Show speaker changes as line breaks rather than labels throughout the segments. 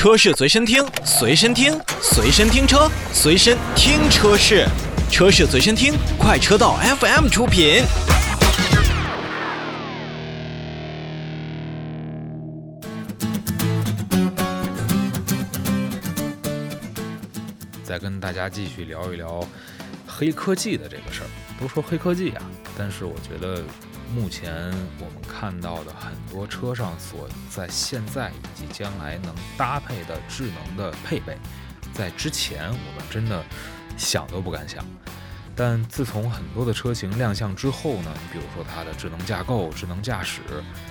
车市随身听，随身听，随身听车，随身听车市，车市随身听，快车道 FM 出品。
再跟大家继续聊一聊黑科技的这个事儿。都说黑科技啊，但是我觉得目前我们看到的很多车上所在现在以及将来能搭配的智能的配备，在之前我们真的想都不敢想。但自从很多的车型亮相之后呢，你比如说它的智能架构、智能驾驶、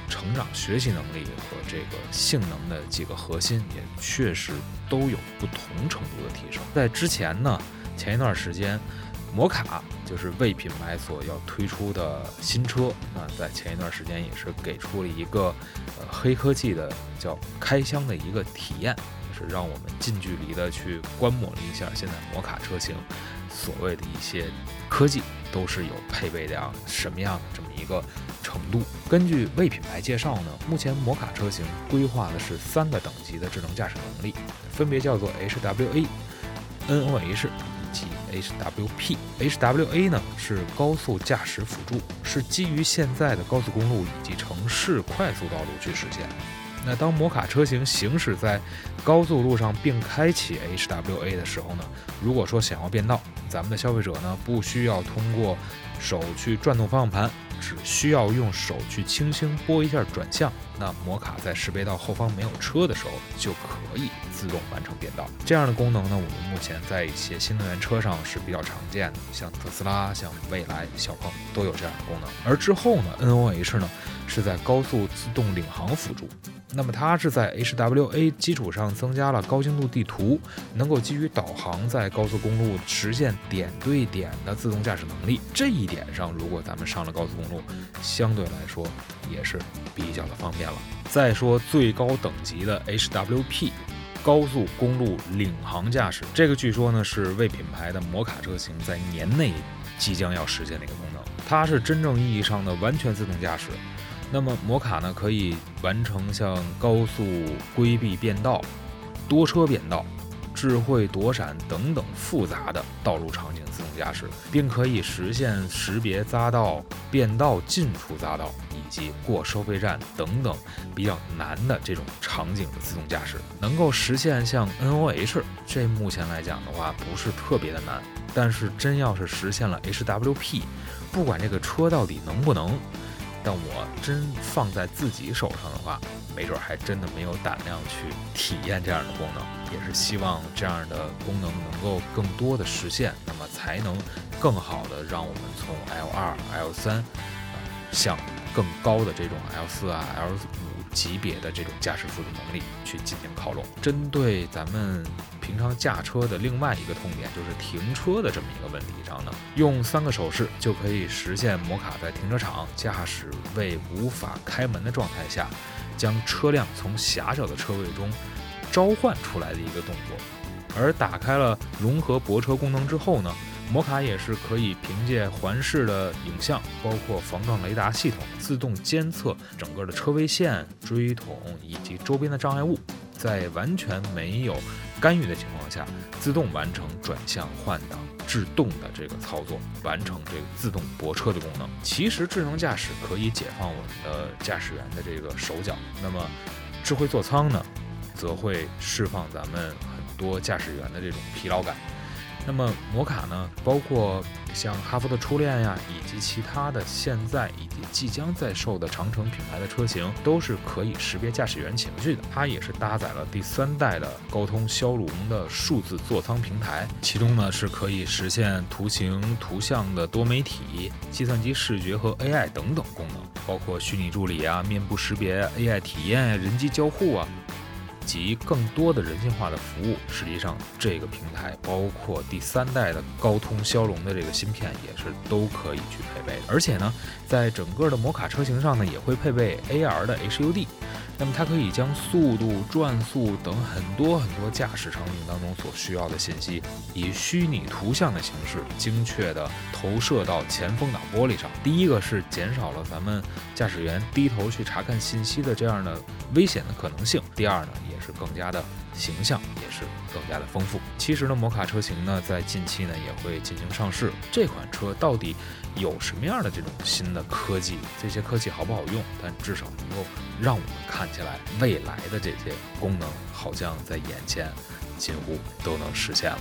成长学习能力和这个性能的几个核心，也确实都有不同程度的提升。在之前呢，前一段时间。摩卡就是魏品牌所要推出的新车啊，在前一段时间也是给出了一个呃黑科技的叫开箱的一个体验，就是让我们近距离的去观摩了一下现在摩卡车型所谓的一些科技都是有配备的样什么样的这么一个程度。根据魏品牌介绍呢，目前摩卡车型规划的是三个等级的智能驾驶能力，分别叫做 HWA、NOH。HWP，HWA 呢是高速驾驶辅助，是基于现在的高速公路以及城市快速道路去实现。那当摩卡车型行驶在高速路上并开启 HWA 的时候呢，如果说想要变道，咱们的消费者呢不需要通过手去转动方向盘。只需要用手去轻轻拨一下转向，那摩卡在识别到后方没有车的时候，就可以自动完成变道。这样的功能呢，我们目前在一些新能源车上是比较常见的，像特斯拉、像蔚来、小鹏都有这样的功能。而之后呢，NOH 呢是在高速自动领航辅助。那么它是在 HWA 基础上增加了高精度地图，能够基于导航在高速公路实现点对点的自动驾驶能力。这一点上，如果咱们上了高速公路，相对来说也是比较的方便了。再说最高等级的 HWP 高速公路领航驾驶，这个据说呢是为品牌的摩卡车型在年内即将要实现的一个功能，它是真正意义上的完全自动驾驶。那么摩卡呢，可以完成像高速规避变道、多车变道、智慧躲闪等等复杂的道路场景自动驾驶，并可以实现识别匝道、变道进出匝道以及过收费站等等比较难的这种场景的自动驾驶，能够实现像 NOH，这目前来讲的话不是特别的难，但是真要是实现了 HWP，不管这个车到底能不能。但我真放在自己手上的话，没准还真的没有胆量去体验这样的功能。也是希望这样的功能能够更多的实现，那么才能更好的让我们从 L 二、L 三啊向更高的这种 L 四啊、L 五级别的这种驾驶辅助能力去进行靠拢。针对咱们。平常驾车的另外一个痛点就是停车的这么一个问题上呢，用三个手势就可以实现摩卡在停车场驾驶位无法开门的状态下，将车辆从狭小的车位中召唤出来的一个动作。而打开了融合泊车功能之后呢，摩卡也是可以凭借环视的影像，包括防撞雷达系统，自动监测整个的车位线、锥桶以及周边的障碍物。在完全没有干预的情况下，自动完成转向换挡制动的这个操作，完成这个自动泊车的功能。其实智能驾驶可以解放我们的驾驶员的这个手脚，那么智慧座舱呢，则会释放咱们很多驾驶员的这种疲劳感。那么摩卡呢，包括像哈弗的初恋呀，以及其他的现在以及即将在售的长城品牌的车型，都是可以识别驾驶员情绪的。它也是搭载了第三代的高通骁龙的数字座舱平台，其中呢是可以实现图形、图像的多媒体、计算机视觉和 AI 等等功能，包括虚拟助理啊、面部识别、AI 体验、人机交互啊。及更多的人性化的服务，实际上这个平台包括第三代的高通骁龙的这个芯片也是都可以去配备的。而且呢，在整个的摩卡车型上呢，也会配备 AR 的 HUD。那么它可以将速度、转速等很多很多驾驶场景当中所需要的信息，以虚拟图像的形式，精确的投射到前风挡玻璃上。第一个是减少了咱们驾驶员低头去查看信息的这样的危险的可能性。第二呢，也是更加的形象也是更加的丰富。其实呢，摩卡车型呢在近期呢也会进行上市。这款车到底有什么样的这种新的科技？这些科技好不好用？但至少能够让我们看起来未来的这些功能，好像在眼前近乎都能实现了。